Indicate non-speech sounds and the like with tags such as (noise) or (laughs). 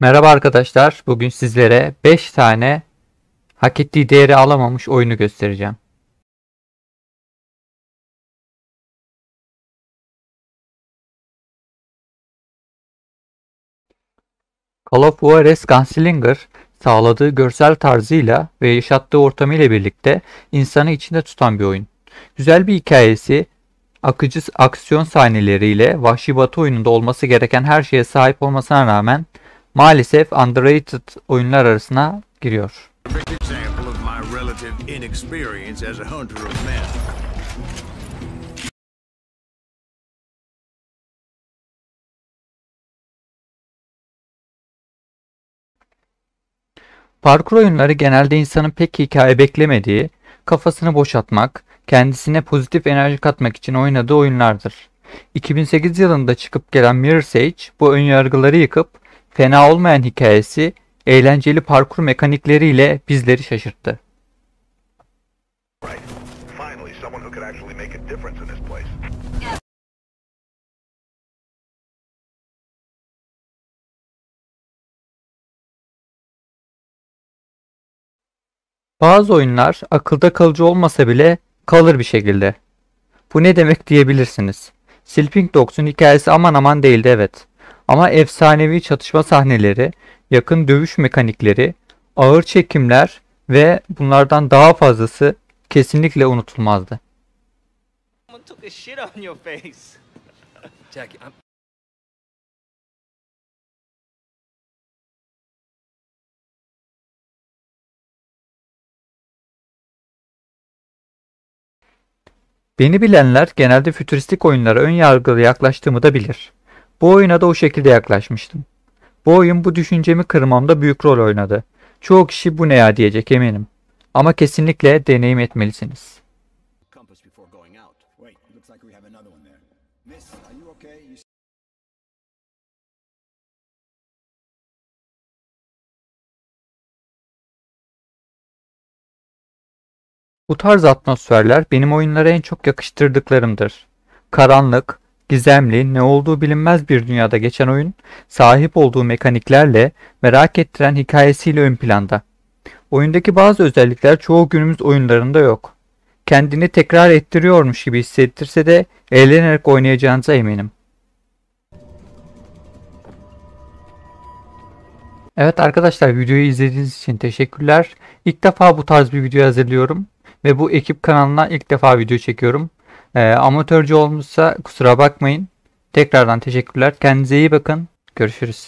Merhaba arkadaşlar. Bugün sizlere 5 tane hak ettiği değeri alamamış oyunu göstereceğim. Call of Juarez Gunslinger sağladığı görsel tarzıyla ve yaşattığı ortamıyla birlikte insanı içinde tutan bir oyun. Güzel bir hikayesi, akıcı aksiyon sahneleriyle Vahşi Batı oyununda olması gereken her şeye sahip olmasına rağmen maalesef underrated oyunlar arasına giriyor. Parkur oyunları genelde insanın pek hikaye beklemediği, kafasını boşaltmak, kendisine pozitif enerji katmak için oynadığı oyunlardır. 2008 yılında çıkıp gelen Mirror's Edge bu önyargıları yıkıp fena olmayan hikayesi, eğlenceli parkur mekanikleriyle bizleri şaşırttı. Bazı oyunlar akılda kalıcı olmasa bile kalır bir şekilde. Bu ne demek diyebilirsiniz. Sleeping Dogs'un hikayesi aman aman değildi evet. Ama efsanevi çatışma sahneleri, yakın dövüş mekanikleri, ağır çekimler ve bunlardan daha fazlası kesinlikle unutulmazdı. (laughs) Beni bilenler genelde fütüristik oyunlara ön yargılı yaklaştığımı da bilir. Bu oyuna da o şekilde yaklaşmıştım. Bu oyun bu düşüncemi kırmamda büyük rol oynadı. Çoğu kişi bu ne ya diyecek eminim. Ama kesinlikle deneyim etmelisiniz. Bu tarz atmosferler benim oyunlara en çok yakıştırdıklarımdır. Karanlık, gizemli, ne olduğu bilinmez bir dünyada geçen oyun, sahip olduğu mekaniklerle, merak ettiren hikayesiyle ön planda. Oyundaki bazı özellikler çoğu günümüz oyunlarında yok. Kendini tekrar ettiriyormuş gibi hissettirse de eğlenerek oynayacağınıza eminim. Evet arkadaşlar videoyu izlediğiniz için teşekkürler. İlk defa bu tarz bir video hazırlıyorum ve bu ekip kanalına ilk defa video çekiyorum. Ee, amatörce olmuşsa kusura bakmayın. Tekrardan teşekkürler. Kendinize iyi bakın. Görüşürüz.